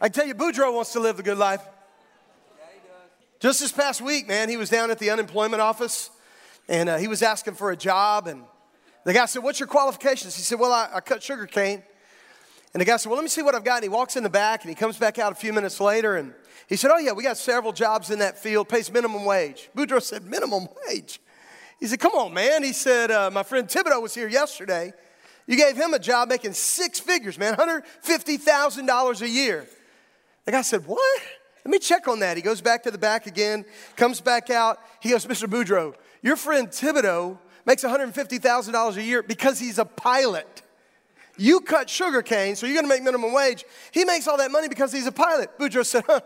I can tell you, Boudreaux wants to live the good life. Just this past week, man, he was down at the unemployment office and uh, he was asking for a job. And the guy said, What's your qualifications? He said, Well, I, I cut sugar cane. And the guy said, Well, let me see what I've got. And he walks in the back and he comes back out a few minutes later and he said, Oh, yeah, we got several jobs in that field, pays minimum wage. Boudreaux said, Minimum wage? He said, Come on, man. He said, uh, My friend Thibodeau was here yesterday. You gave him a job making six figures, man, $150,000 a year. The guy said, What? Let me check on that. He goes back to the back again, comes back out. He goes, Mr. Boudreaux, your friend Thibodeau makes $150,000 a year because he's a pilot. You cut sugar cane, so you're gonna make minimum wage. He makes all that money because he's a pilot. Boudreaux said, huh,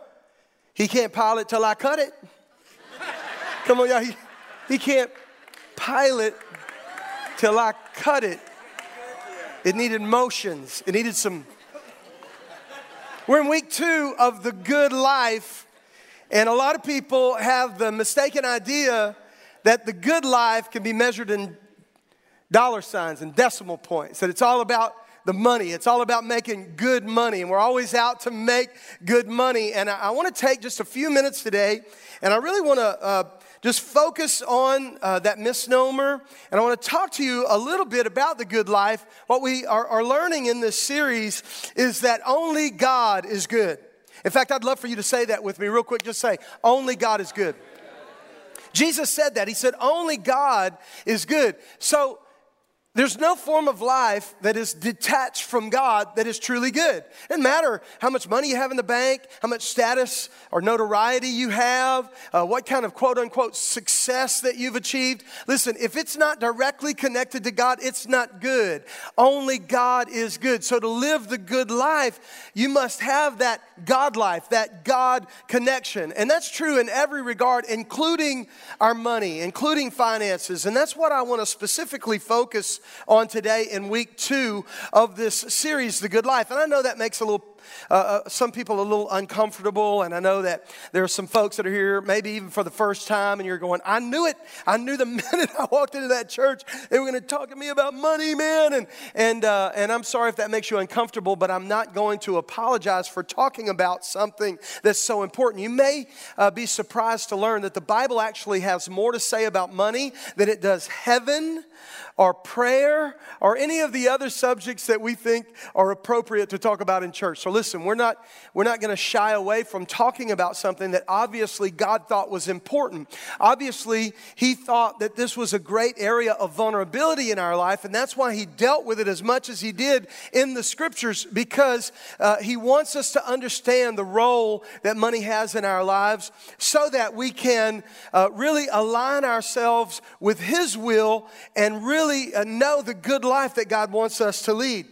he can't pilot till I cut it. Come on, y'all. He, he can't pilot till I cut it. It needed motions, it needed some. We're in week two of the good life, and a lot of people have the mistaken idea that the good life can be measured in dollar signs and decimal points, that it's all about the money. It's all about making good money, and we're always out to make good money. And I, I want to take just a few minutes today, and I really want to uh, just focus on uh, that misnomer. And I want to talk to you a little bit about the good life. What we are, are learning in this series is that only God is good. In fact, I'd love for you to say that with me real quick. Just say, only God is good. Jesus said that. He said, only God is good. So there's no form of life that is detached from God that is truly good. It doesn't matter how much money you have in the bank, how much status or notoriety you have, uh, what kind of quote unquote success that you've achieved. Listen, if it's not directly connected to God, it's not good. Only God is good. So to live the good life, you must have that God life, that God connection. And that's true in every regard, including our money, including finances. And that's what I want to specifically focus on today in week two of this series, The Good Life. And I know that makes a little uh, uh, some people are a little uncomfortable, and I know that there are some folks that are here, maybe even for the first time, and you're going, I knew it. I knew the minute I walked into that church, they were going to talk to me about money, man. And, and, uh, and I'm sorry if that makes you uncomfortable, but I'm not going to apologize for talking about something that's so important. You may uh, be surprised to learn that the Bible actually has more to say about money than it does heaven or prayer or any of the other subjects that we think are appropriate to talk about in church. So listen, we're not we're not going to shy away from talking about something that obviously God thought was important. Obviously, he thought that this was a great area of vulnerability in our life and that's why he dealt with it as much as he did in the scriptures because uh, he wants us to understand the role that money has in our lives so that we can uh, really align ourselves with his will and really uh, know the good life that God wants us to lead.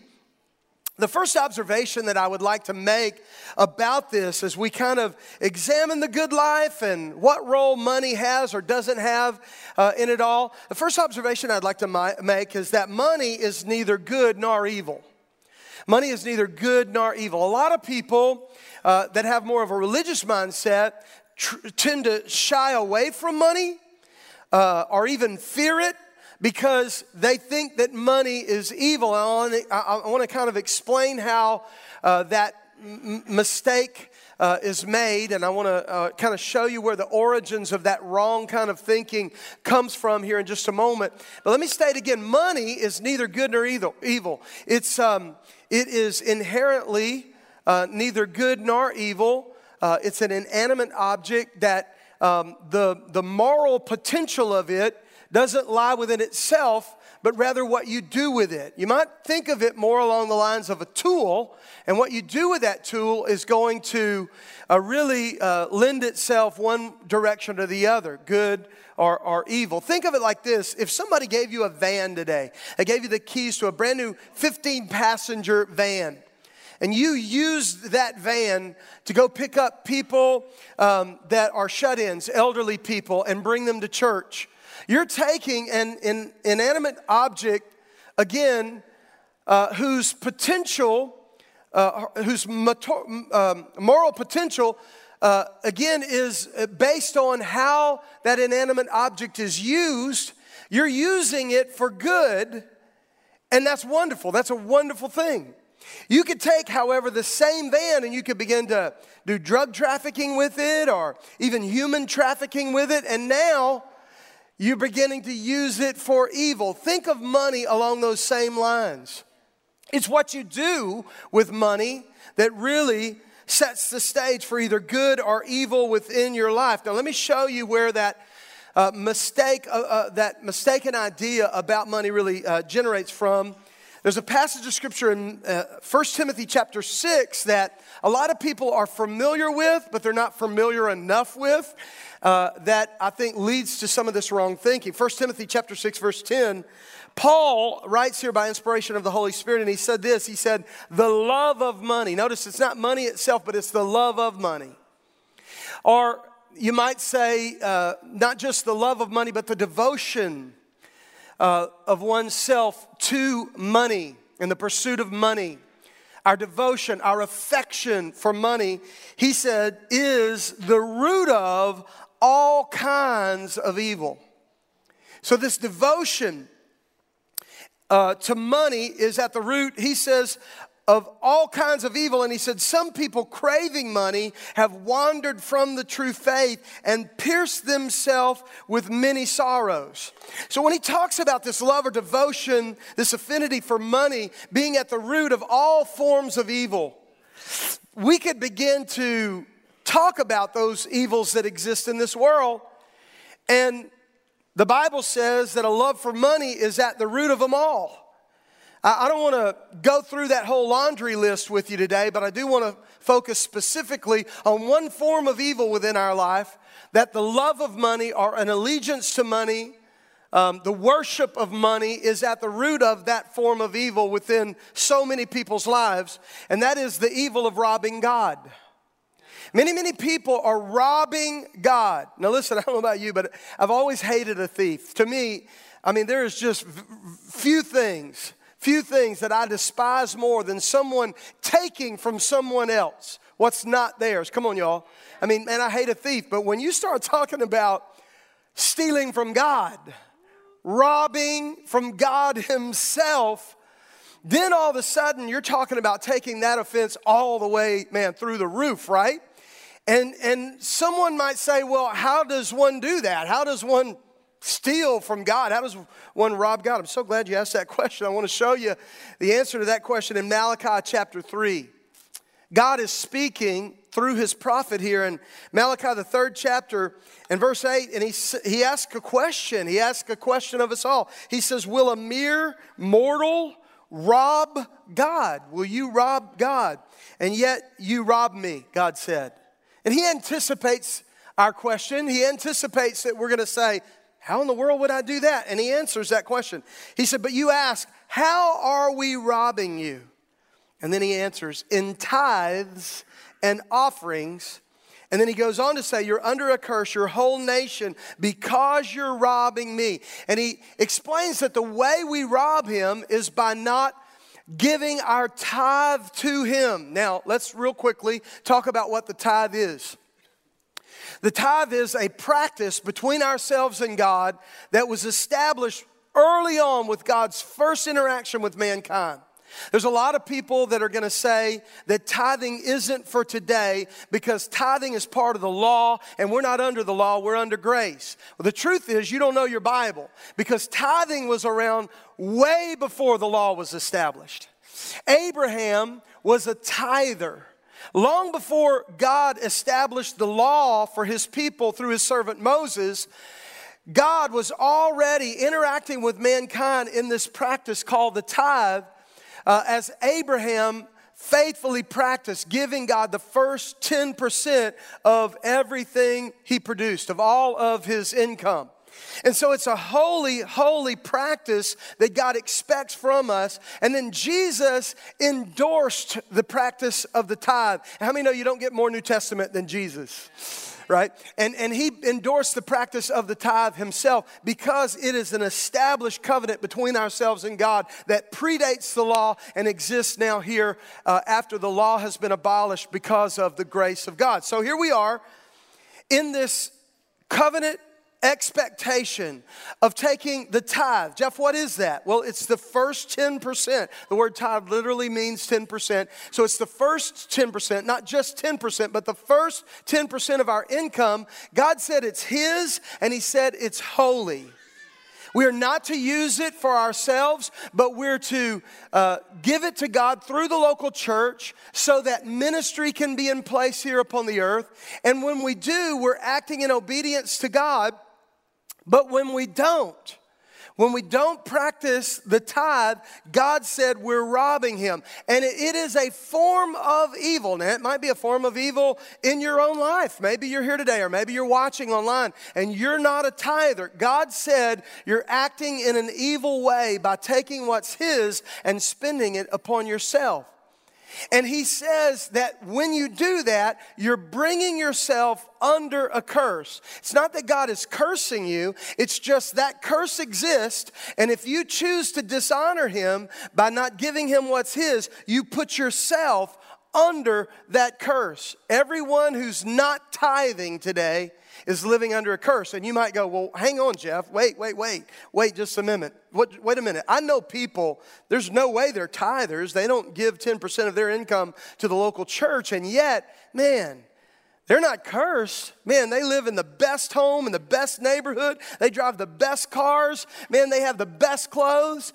The first observation that I would like to make about this as we kind of examine the good life and what role money has or doesn't have uh, in it all, the first observation I'd like to make is that money is neither good nor evil. Money is neither good nor evil. A lot of people uh, that have more of a religious mindset tr- tend to shy away from money uh, or even fear it because they think that money is evil. I want to kind of explain how uh, that m- mistake uh, is made, and I want to uh, kind of show you where the origins of that wrong kind of thinking comes from here in just a moment. But let me state again: money is neither good nor evil. It's um, it is inherently uh, neither good nor evil. Uh, it's an inanimate object that um, the the moral potential of it doesn't lie within itself, but rather what you do with it. You might think of it more along the lines of a tool, and what you do with that tool is going to uh, really uh, lend itself one direction or the other, good or, or evil. Think of it like this if somebody gave you a van today, they gave you the keys to a brand new 15 passenger van and you use that van to go pick up people um, that are shut ins, elderly people, and bring them to church. You're taking an, an inanimate object, again, uh, whose potential, uh, whose motor, um, moral potential, uh, again, is uh, based on how that inanimate object is used. You're using it for good, and that's wonderful. That's a wonderful thing. You could take, however, the same van and you could begin to do drug trafficking with it or even human trafficking with it, and now you're beginning to use it for evil. Think of money along those same lines. It's what you do with money that really sets the stage for either good or evil within your life. Now, let me show you where that uh, mistake, uh, uh, that mistaken idea about money really uh, generates from. There's a passage of scripture in uh, 1 Timothy chapter 6 that a lot of people are familiar with, but they're not familiar enough with, uh, that I think leads to some of this wrong thinking. 1 Timothy chapter 6, verse 10, Paul writes here by inspiration of the Holy Spirit, and he said this He said, The love of money. Notice it's not money itself, but it's the love of money. Or you might say, uh, not just the love of money, but the devotion uh, of oneself to money and the pursuit of money. Our devotion, our affection for money, he said, is the root of all kinds of evil. So, this devotion uh, to money is at the root, he says, of all kinds of evil. And he said, Some people craving money have wandered from the true faith and pierced themselves with many sorrows. So when he talks about this love or devotion, this affinity for money being at the root of all forms of evil, we could begin to talk about those evils that exist in this world. And the Bible says that a love for money is at the root of them all. I don't want to go through that whole laundry list with you today, but I do want to focus specifically on one form of evil within our life that the love of money or an allegiance to money, um, the worship of money is at the root of that form of evil within so many people's lives, and that is the evil of robbing God. Many, many people are robbing God. Now, listen, I don't know about you, but I've always hated a thief. To me, I mean, there is just few things Few things that I despise more than someone taking from someone else what's not theirs. Come on, y'all. I mean, man, I hate a thief, but when you start talking about stealing from God, robbing from God Himself, then all of a sudden you're talking about taking that offense all the way, man, through the roof, right? And and someone might say, well, how does one do that? How does one steal from God? How does one rob God? I'm so glad you asked that question. I want to show you the answer to that question in Malachi chapter 3. God is speaking through his prophet here in Malachi, the third chapter, and verse 8, and he, he asks a question. He asks a question of us all. He says, Will a mere mortal rob God? Will you rob God? And yet you rob me, God said. And he anticipates our question. He anticipates that we're going to say, how in the world would I do that? And he answers that question. He said, But you ask, How are we robbing you? And then he answers, In tithes and offerings. And then he goes on to say, You're under a curse, your whole nation, because you're robbing me. And he explains that the way we rob him is by not giving our tithe to him. Now, let's real quickly talk about what the tithe is. The tithe is a practice between ourselves and God that was established early on with God's first interaction with mankind. There's a lot of people that are going to say that tithing isn't for today because tithing is part of the law and we're not under the law, we're under grace. Well, the truth is, you don't know your Bible because tithing was around way before the law was established. Abraham was a tither. Long before God established the law for his people through his servant Moses, God was already interacting with mankind in this practice called the tithe uh, as Abraham faithfully practiced giving God the first 10% of everything he produced, of all of his income. And so it's a holy, holy practice that God expects from us. And then Jesus endorsed the practice of the tithe. How many know you don't get more New Testament than Jesus? Right? And, and he endorsed the practice of the tithe himself because it is an established covenant between ourselves and God that predates the law and exists now here uh, after the law has been abolished because of the grace of God. So here we are in this covenant expectation of taking the tithe. Jeff, what is that? Well, it's the first 10%. The word tithe literally means 10%. So it's the first 10%, not just 10%, but the first 10% of our income. God said it's His, and He said it's holy. We are not to use it for ourselves, but we're to uh, give it to God through the local church so that ministry can be in place here upon the earth. And when we do, we're acting in obedience to God but when we don't, when we don't practice the tithe, God said we're robbing Him. And it is a form of evil. Now, it might be a form of evil in your own life. Maybe you're here today, or maybe you're watching online and you're not a tither. God said you're acting in an evil way by taking what's His and spending it upon yourself. And he says that when you do that, you're bringing yourself under a curse. It's not that God is cursing you, it's just that curse exists. And if you choose to dishonor him by not giving him what's his, you put yourself under that curse. Everyone who's not tithing today is living under a curse. And you might go, well, hang on, Jeff. Wait, wait, wait. Wait just a minute. What, wait a minute. I know people, there's no way they're tithers. They don't give 10% of their income to the local church. And yet, man, they're not cursed. Man, they live in the best home, in the best neighborhood. They drive the best cars. Man, they have the best clothes.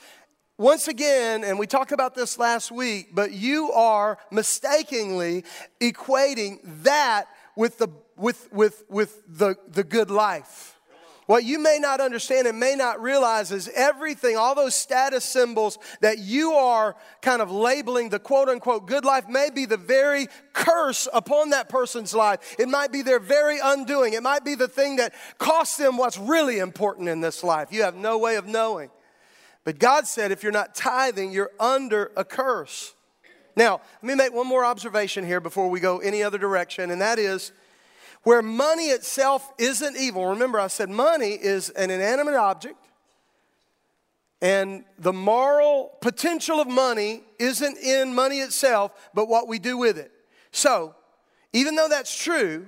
Once again, and we talked about this last week, but you are mistakenly equating that with the with with with the, the good life. What you may not understand and may not realize is everything, all those status symbols that you are kind of labeling the quote unquote good life may be the very curse upon that person's life. It might be their very undoing. It might be the thing that costs them what's really important in this life. You have no way of knowing. But God said if you're not tithing, you're under a curse. Now, let me make one more observation here before we go any other direction, and that is where money itself isn't evil. Remember, I said money is an inanimate object, and the moral potential of money isn't in money itself, but what we do with it. So, even though that's true,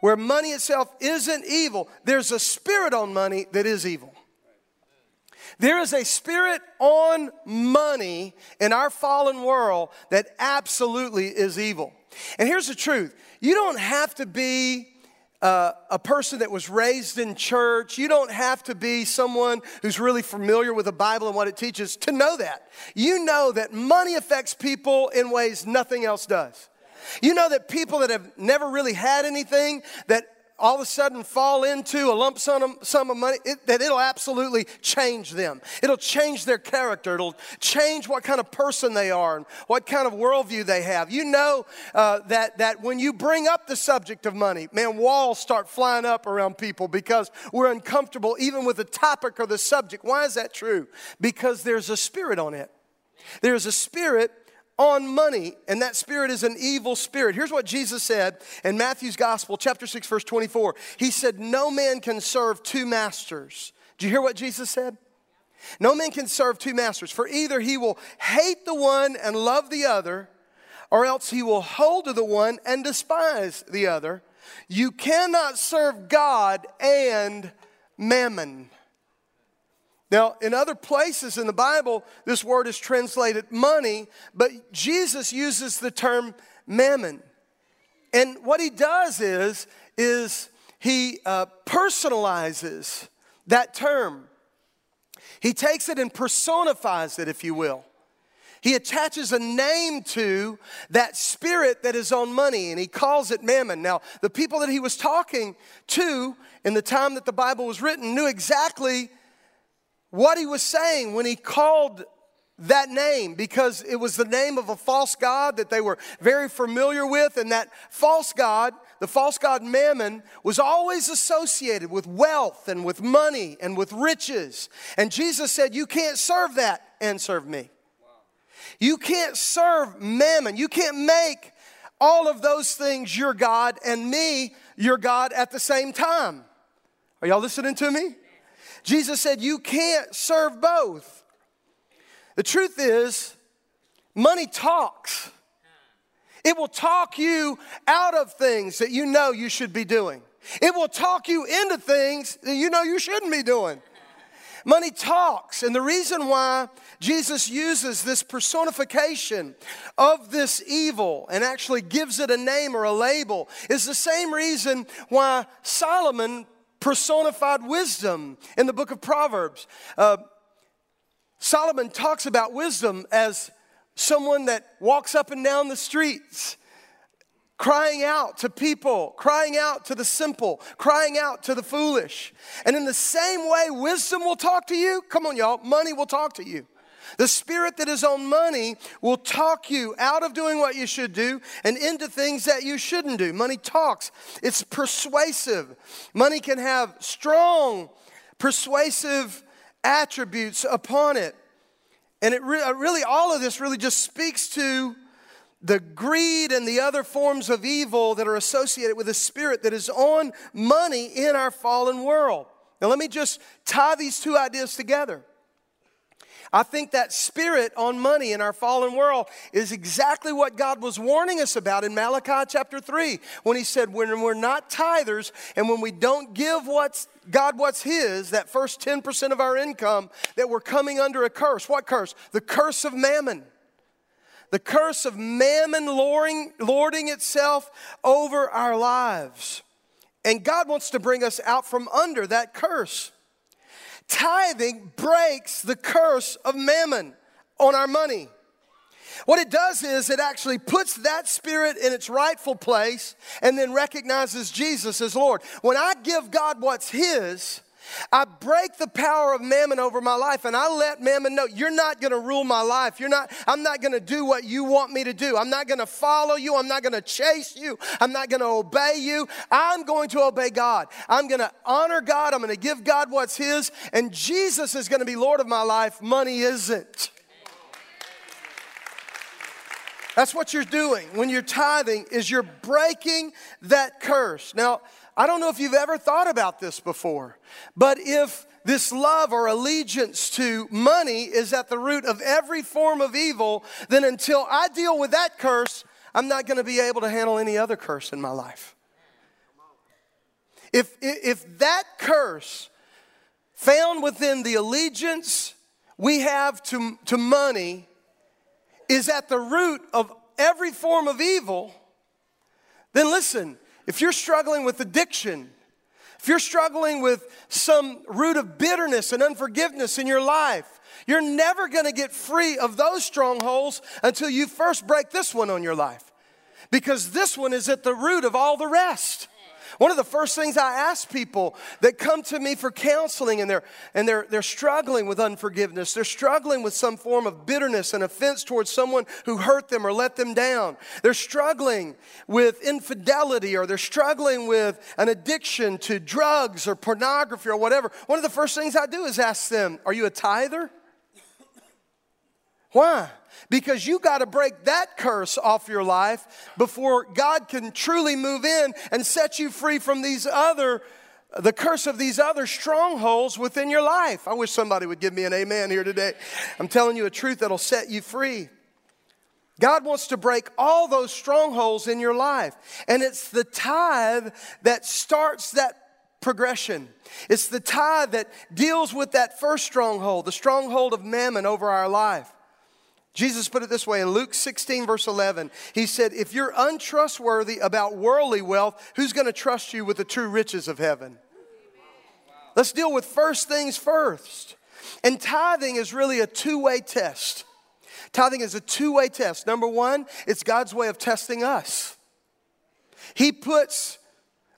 where money itself isn't evil, there's a spirit on money that is evil. There is a spirit on money in our fallen world that absolutely is evil. And here's the truth you don't have to be uh, a person that was raised in church. You don't have to be someone who's really familiar with the Bible and what it teaches to know that. You know that money affects people in ways nothing else does. You know that people that have never really had anything, that all of a sudden fall into a lump sum, sum of money, it, that it'll absolutely change them. It'll change their character. It'll change what kind of person they are and what kind of worldview they have. You know uh, that, that when you bring up the subject of money, man, walls start flying up around people because we're uncomfortable even with the topic or the subject. Why is that true? Because there's a spirit on it. There's a spirit on money, and that spirit is an evil spirit. Here's what Jesus said in Matthew's Gospel, chapter 6, verse 24. He said, No man can serve two masters. Do you hear what Jesus said? No man can serve two masters, for either he will hate the one and love the other, or else he will hold to the one and despise the other. You cannot serve God and mammon. Now, in other places in the Bible, this word is translated money, but Jesus uses the term mammon. And what he does is, is he uh, personalizes that term. He takes it and personifies it, if you will. He attaches a name to that spirit that is on money and he calls it mammon. Now, the people that he was talking to in the time that the Bible was written knew exactly what he was saying when he called that name because it was the name of a false god that they were very familiar with and that false god the false god mammon was always associated with wealth and with money and with riches. And jesus said you can't serve that and serve me. You can't serve mammon. You can't make all of those things your god and me your god at the same time. Are y'all listening to me Jesus said, You can't serve both. The truth is, money talks. It will talk you out of things that you know you should be doing. It will talk you into things that you know you shouldn't be doing. Money talks. And the reason why Jesus uses this personification of this evil and actually gives it a name or a label is the same reason why Solomon personified wisdom in the book of Proverbs. Uh, Solomon talks about wisdom as someone that walks up and down the streets crying out to people, crying out to the simple, crying out to the foolish. And in the same way, wisdom will talk to you. Come on, y'all, money will talk to you. The spirit that is on money will talk you out of doing what you should do and into things that you shouldn't do. Money talks, it's persuasive. Money can have strong, persuasive attributes upon it. And it re- really, all of this really just speaks to the greed and the other forms of evil that are associated with the spirit that is on money in our fallen world. Now, let me just tie these two ideas together. I think that spirit on money in our fallen world is exactly what God was warning us about in Malachi chapter 3 when he said, When we're not tithers and when we don't give what's God what's His, that first 10% of our income, that we're coming under a curse. What curse? The curse of mammon the curse of mammon lording, lording itself over our lives. And God wants to bring us out from under that curse. Tithing breaks the curse of mammon on our money. What it does is it actually puts that spirit in its rightful place and then recognizes Jesus as Lord. When I give God what's His, I break the power of mammon over my life and I let mammon know you're not going to rule my life. You're not I'm not going to do what you want me to do. I'm not going to follow you. I'm not going to chase you. I'm not going to obey you. I'm going to obey God. I'm going to honor God. I'm going to give God what's his and Jesus is going to be Lord of my life. Money isn't. That's what you're doing when you're tithing is you're breaking that curse. Now, I don't know if you've ever thought about this before, but if this love or allegiance to money is at the root of every form of evil, then until I deal with that curse, I'm not going to be able to handle any other curse in my life. If, if that curse found within the allegiance we have to, to money is at the root of every form of evil, then listen, if you're struggling with addiction, if you're struggling with some root of bitterness and unforgiveness in your life, you're never gonna get free of those strongholds until you first break this one on your life. Because this one is at the root of all the rest. One of the first things I ask people that come to me for counseling and they're, and they're, they're struggling with unforgiveness, they're struggling with some form of bitterness and offense towards someone who hurt them or let them down, they're struggling with infidelity or they're struggling with an addiction to drugs or pornography or whatever. One of the first things I do is ask them, Are you a tither? Why? Because you got to break that curse off your life before God can truly move in and set you free from these other the curse of these other strongholds within your life. I wish somebody would give me an amen here today. I'm telling you a truth that'll set you free. God wants to break all those strongholds in your life. And it's the tithe that starts that progression. It's the tithe that deals with that first stronghold, the stronghold of mammon over our life. Jesus put it this way in Luke 16, verse 11. He said, If you're untrustworthy about worldly wealth, who's going to trust you with the true riches of heaven? Let's deal with first things first. And tithing is really a two way test. Tithing is a two way test. Number one, it's God's way of testing us. He puts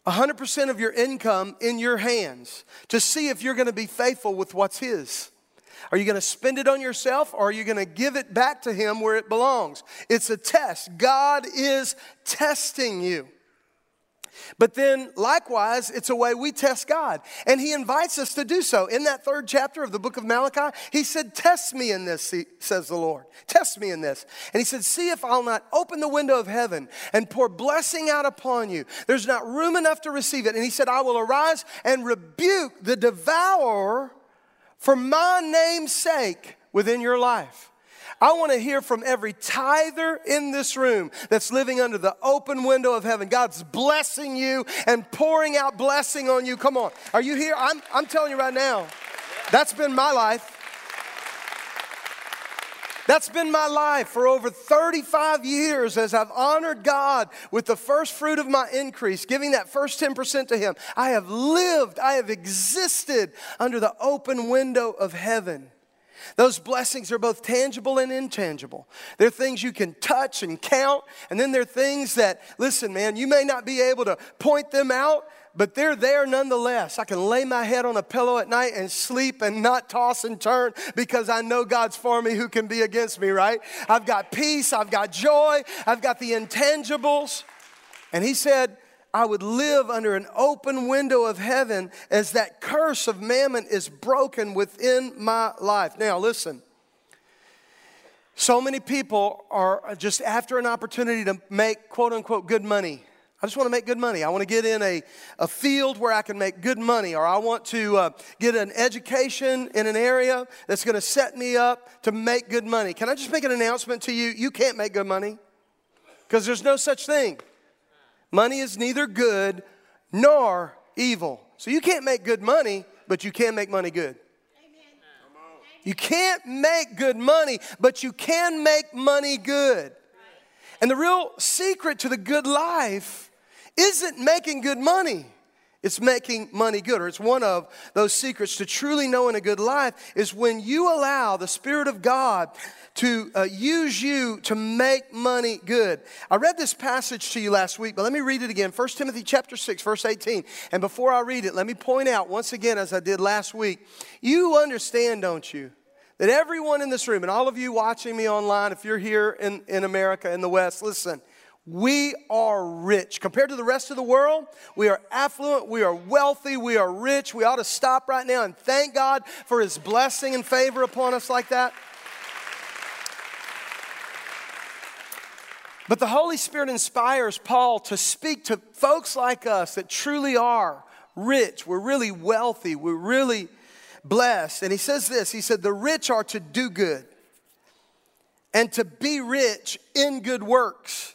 100% of your income in your hands to see if you're going to be faithful with what's His. Are you going to spend it on yourself or are you going to give it back to Him where it belongs? It's a test. God is testing you. But then, likewise, it's a way we test God. And He invites us to do so. In that third chapter of the book of Malachi, He said, Test me in this, says the Lord. Test me in this. And He said, See if I'll not open the window of heaven and pour blessing out upon you. There's not room enough to receive it. And He said, I will arise and rebuke the devourer for my name's sake within your life. I want to hear from every tither in this room that's living under the open window of heaven. God's blessing you and pouring out blessing on you. Come on. Are you here? I'm, I'm telling you right now, that's been my life. That's been my life for over 35 years as I've honored God with the first fruit of my increase, giving that first 10% to Him. I have lived, I have existed under the open window of heaven. Those blessings are both tangible and intangible. They're things you can touch and count, and then they're things that, listen, man, you may not be able to point them out, but they're there nonetheless. I can lay my head on a pillow at night and sleep and not toss and turn because I know God's for me who can be against me, right? I've got peace, I've got joy, I've got the intangibles. And he said, I would live under an open window of heaven as that curse of mammon is broken within my life. Now, listen. So many people are just after an opportunity to make quote unquote good money. I just want to make good money. I want to get in a, a field where I can make good money, or I want to uh, get an education in an area that's going to set me up to make good money. Can I just make an announcement to you? You can't make good money because there's no such thing. Money is neither good nor evil. So you can't make good money, but you can make money good. You can't make good money, but you can make money good. And the real secret to the good life isn't making good money. It's making money good, or it's one of those secrets to truly knowing a good life is when you allow the Spirit of God to uh, use you to make money good. I read this passage to you last week, but let me read it again. 1 Timothy chapter 6, verse 18. And before I read it, let me point out once again, as I did last week, you understand, don't you? That everyone in this room, and all of you watching me online, if you're here in, in America, in the West, listen, we are rich. Compared to the rest of the world, we are affluent, we are wealthy, we are rich. We ought to stop right now and thank God for His blessing and favor upon us like that. But the Holy Spirit inspires Paul to speak to folks like us that truly are rich. We're really wealthy. We're really blessed. And he says this He said, The rich are to do good and to be rich in good works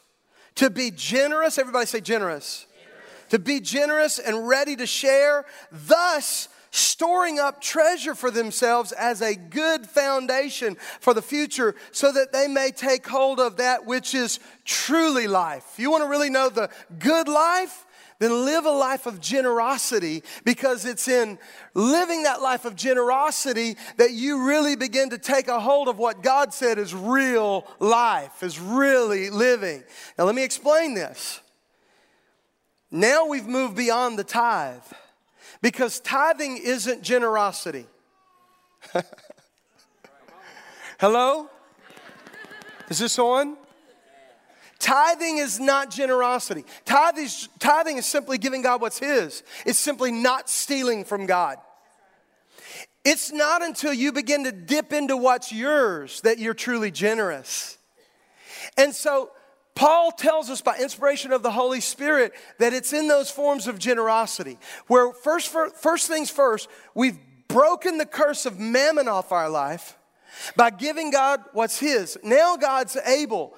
to be generous, everybody say generous. generous. To be generous and ready to share, thus storing up treasure for themselves as a good foundation for the future so that they may take hold of that which is truly life. You want to really know the good life? Then live a life of generosity because it's in living that life of generosity that you really begin to take a hold of what God said is real life, is really living. Now, let me explain this. Now we've moved beyond the tithe because tithing isn't generosity. Hello? Is this on? Tithing is not generosity. Tithing is, tithing is simply giving God what's His, it's simply not stealing from God. It's not until you begin to dip into what's yours that you're truly generous. And so, Paul tells us by inspiration of the Holy Spirit that it's in those forms of generosity where first, first things first, we've broken the curse of mammon off our life by giving God what's His. Now God's able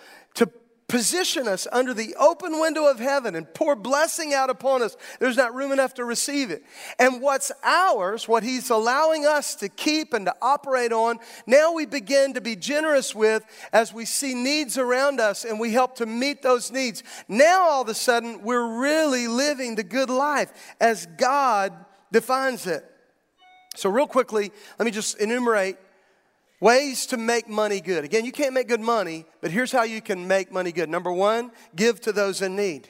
position us under the open window of heaven and pour blessing out upon us. There's not room enough to receive it. And what's ours, what He's allowing us to keep and to operate on, now we begin to be generous with as we see needs around us and we help to meet those needs. Now all of a sudden, we're really living the good life as God defines it. So, real quickly, let me just enumerate Ways to make money good. Again, you can't make good money, but here's how you can make money good. Number one, give to those in need.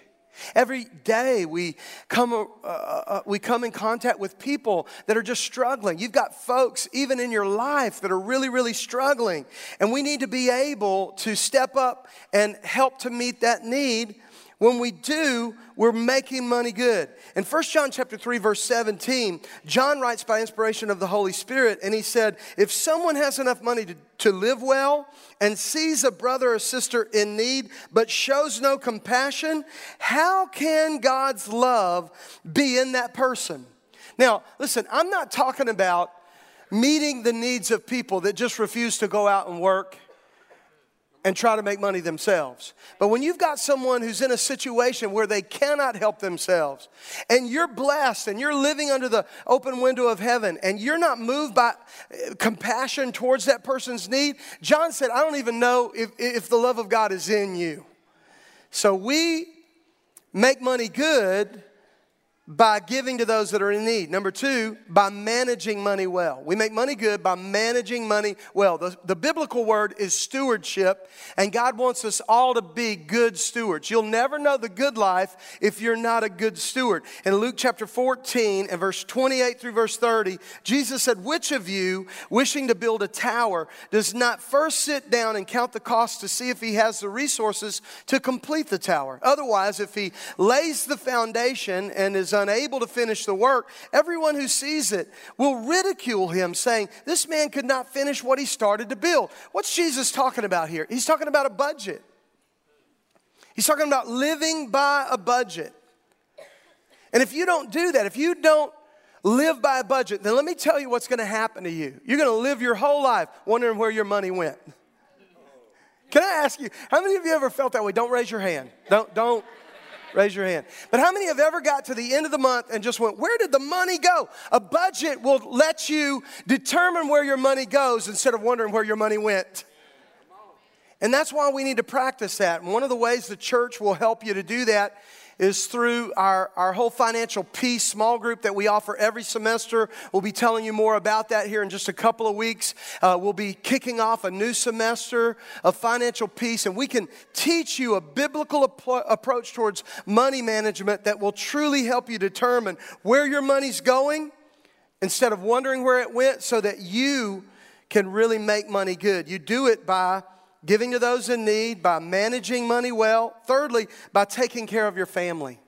Every day we come, uh, uh, uh, we come in contact with people that are just struggling. You've got folks, even in your life, that are really, really struggling. And we need to be able to step up and help to meet that need when we do, we're making money good. In 1 John chapter 3 verse 17, John writes by inspiration of the Holy Spirit and he said, "If someone has enough money to, to live well and sees a brother or sister in need but shows no compassion, how can God's love be in that person?" Now, listen, I'm not talking about meeting the needs of people that just refuse to go out and work and try to make money themselves. But when you've got someone who's in a situation where they cannot help themselves, and you're blessed and you're living under the open window of heaven, and you're not moved by uh, compassion towards that person's need, John said, I don't even know if, if the love of God is in you. So we make money good by giving to those that are in need. Number two, by managing money well. We make money good by managing money well. The, the biblical word is stewardship, and God wants us all to be good stewards. You'll never know the good life if you're not a good steward. In Luke chapter 14 and verse 28 through verse 30, Jesus said, Which of you, wishing to build a tower, does not first sit down and count the cost to see if he has the resources to complete the tower? Otherwise, if he lays the foundation and is unable to finish the work, everyone who sees it will ridicule him, saying, This man could not finish what he started to build. What's Jesus talking about here? He's talking about a budget. He's talking about living by a budget. And if you don't do that, if you don't live by a budget, then let me tell you what's going to happen to you. You're going to live your whole life wondering where your money went. Can I ask you, how many of you ever felt that way? Don't raise your hand. Don't, don't. Raise your hand. But how many have ever got to the end of the month and just went, Where did the money go? A budget will let you determine where your money goes instead of wondering where your money went. And that's why we need to practice that. And one of the ways the church will help you to do that is through our, our whole financial peace small group that we offer every semester. We'll be telling you more about that here in just a couple of weeks. Uh, we'll be kicking off a new semester of financial peace, and we can teach you a biblical ap- approach towards money management that will truly help you determine where your money's going instead of wondering where it went so that you can really make money good. You do it by giving to those in need, by managing money well. Thirdly, by taking care of your family.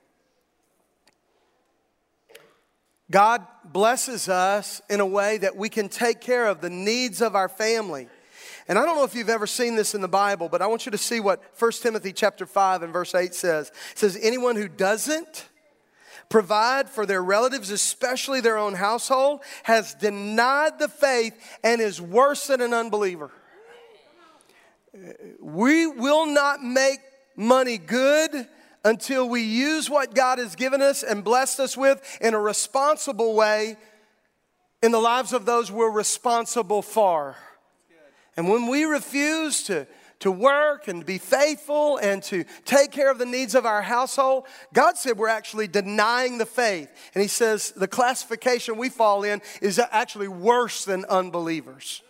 God blesses us in a way that we can take care of the needs of our family. And I don't know if you've ever seen this in the Bible, but I want you to see what 1 Timothy chapter 5 and verse 8 says. It says, Anyone who doesn't provide for their relatives, especially their own household, has denied the faith and is worse than an unbeliever we will not make money good until we use what God has given us and blessed us with in a responsible way in the lives of those we're responsible for. And when we refuse to, to work and to be faithful and to take care of the needs of our household, God said we're actually denying the faith. And He says the classification we fall in is actually worse than unbelievers.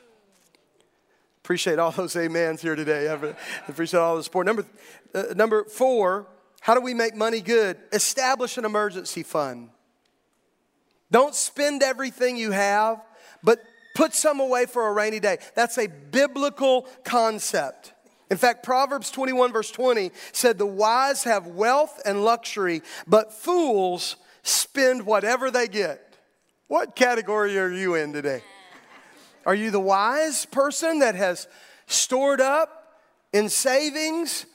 Appreciate all those amens here today. I appreciate all the support. Number, uh, number four, how do we make money good? Establish an emergency fund. Don't spend everything you have, but put some away for a rainy day. That's a biblical concept. In fact, Proverbs 21, verse 20 said, The wise have wealth and luxury, but fools spend whatever they get. What category are you in today? Are you the wise person that has stored up in savings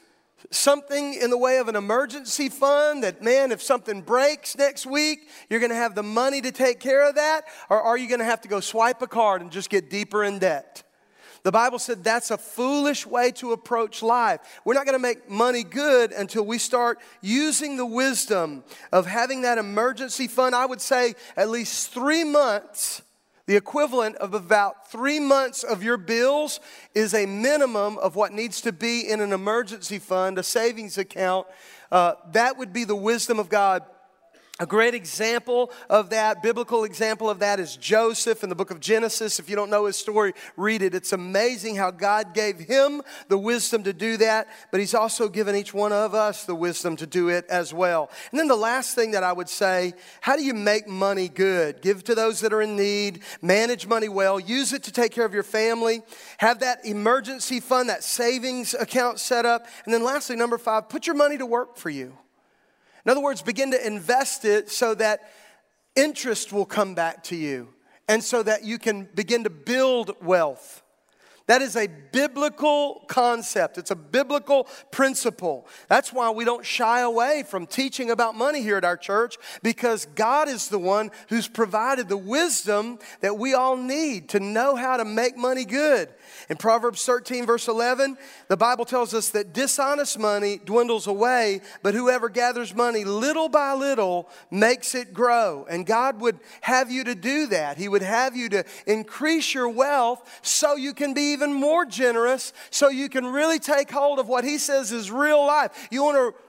something in the way of an emergency fund that, man, if something breaks next week, you're going to have the money to take care of that? Or are you going to have to go swipe a card and just get deeper in debt? The Bible said that's a foolish way to approach life. We're not going to make money good until we start using the wisdom of having that emergency fund. I would say at least three months the equivalent of about three months of your bills is a minimum of what needs to be in an emergency fund, a savings account. Uh, that would be the wisdom of God a great example of that, biblical example of that, is Joseph in the book of Genesis. If you don't know his story, read it. It's amazing how God gave him the wisdom to do that, but he's also given each one of us the wisdom to do it as well. And then the last thing that I would say how do you make money good? Give to those that are in need, manage money well, use it to take care of your family, have that emergency fund, that savings account set up. And then lastly, number five, put your money to work for you. In other words, begin to invest it so that interest will come back to you and so that you can begin to build wealth. That is a biblical concept. It's a biblical principle. That's why we don't shy away from teaching about money here at our church because God is the one who's provided the wisdom that we all need to know how to make money good. In Proverbs 13, verse 11, the Bible tells us that dishonest money dwindles away, but whoever gathers money little by little makes it grow. And God would have you to do that. He would have you to increase your wealth so you can be even more generous, so you can really take hold of what He says is real life. You want to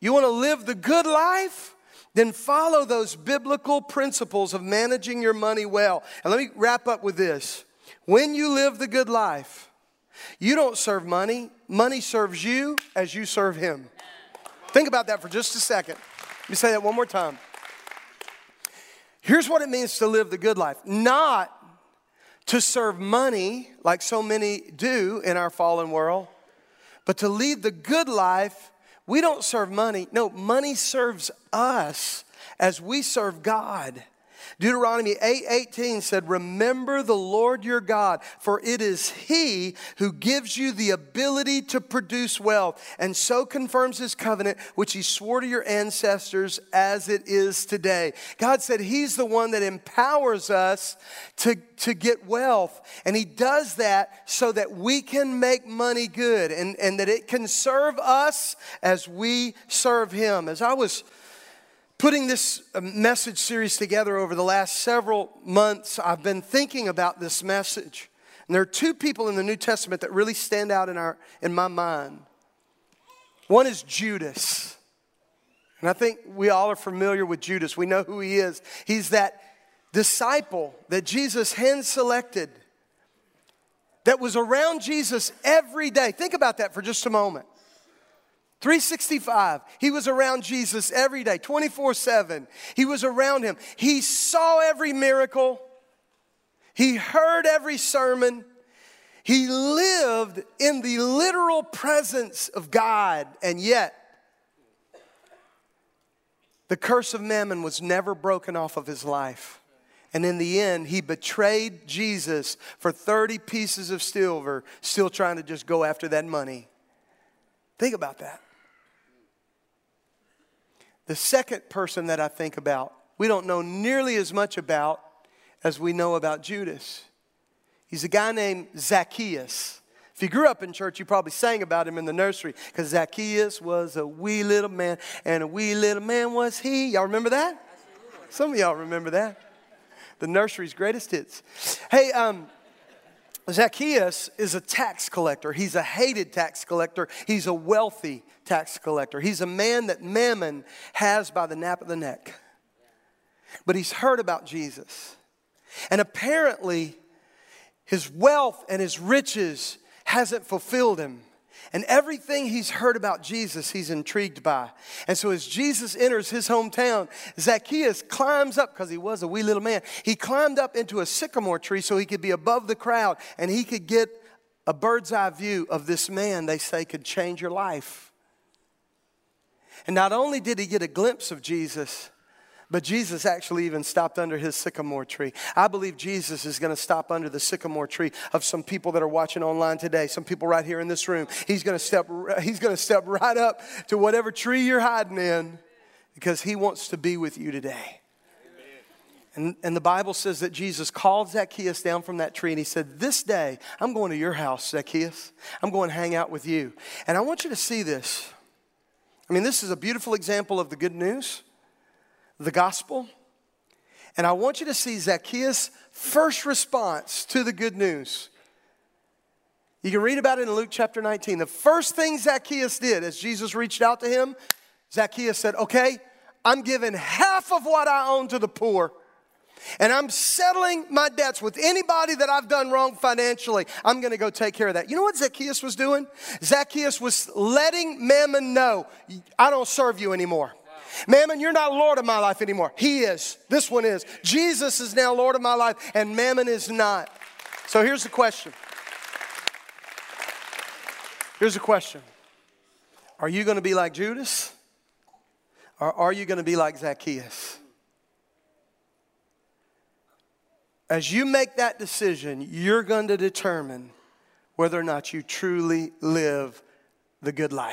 you want to live the good life? Then follow those biblical principles of managing your money well. And let me wrap up with this. When you live the good life, you don't serve money, money serves you as you serve Him. Think about that for just a second. Let me say that one more time. Here's what it means to live the good life not to serve money like so many do in our fallen world, but to lead the good life. We don't serve money. No, money serves us as we serve God. Deuteronomy 8 said, Remember the Lord your God, for it is He who gives you the ability to produce wealth, and so confirms His covenant, which He swore to your ancestors as it is today. God said He's the one that empowers us to, to get wealth, and He does that so that we can make money good and, and that it can serve us as we serve Him. As I was putting this uh, message series together over the last several months, I've been thinking about this message. And there are two people in the New Testament that really stand out in, our, in my mind. One is Judas. And I think we all are familiar with Judas. We know who he is. He's that disciple that Jesus hand selected that was around Jesus every day. Think about that for just a moment. 365. He was around Jesus every day, 24 7. He was around him. He saw every miracle, he heard every sermon. He lived in the literal presence of God, and yet the curse of mammon was never broken off of his life. And in the end, he betrayed Jesus for 30 pieces of silver, still trying to just go after that money. Think about that. The second person that I think about, we don't know nearly as much about as we know about Judas. He's a guy named Zacchaeus. If you grew up in church, you probably sang about him in the nursery because Zacchaeus was a wee little man, and a wee little man was he. Y'all remember that? Some of y'all remember that. The nursery's greatest hits. Hey, um, Zacchaeus is a tax collector. He's a hated tax collector. He's a wealthy tax collector. He's a man that Mammon has by the nape of the neck. But he's heard about Jesus. And apparently, his wealth and his riches hasn't fulfilled him. And everything he's heard about Jesus, he's intrigued by. And so as Jesus enters his hometown, Zacchaeus climbs up, because he was a wee little man, he climbed up into a sycamore tree so he could be above the crowd and he could get a bird's eye view of this man they say could change your life. And not only did he get a glimpse of Jesus, but Jesus actually even stopped under his sycamore tree. I believe Jesus is going to stop under the sycamore tree of some people that are watching online today, some people right here in this room. He's going to step he's going to step right up to whatever tree you're hiding in because he wants to be with you today. And, and the Bible says that Jesus called Zacchaeus down from that tree and he said, This day, I'm going to your house, Zacchaeus. I'm going to hang out with you. And I want you to see this. I mean, this is a beautiful example of the good news, the gospel. And I want you to see Zacchaeus' first response to the good news. You can read about it in Luke chapter 19. The first thing Zacchaeus did as Jesus reached out to him, Zacchaeus said, Okay, I'm giving half of what I own to the poor and I'm settling my debts with anybody that I've done wrong financially, I'm gonna go take care of that. You know what Zacchaeus was doing? Zacchaeus was letting Mammon know, I don't serve you anymore. Mammon, you're not Lord of my life anymore. He is. This one is. Jesus is now Lord of my life, and Mammon is not. So here's the question. Here's the question Are you gonna be like Judas? Or are you gonna be like Zacchaeus? As you make that decision, you're going to determine whether or not you truly live the good life.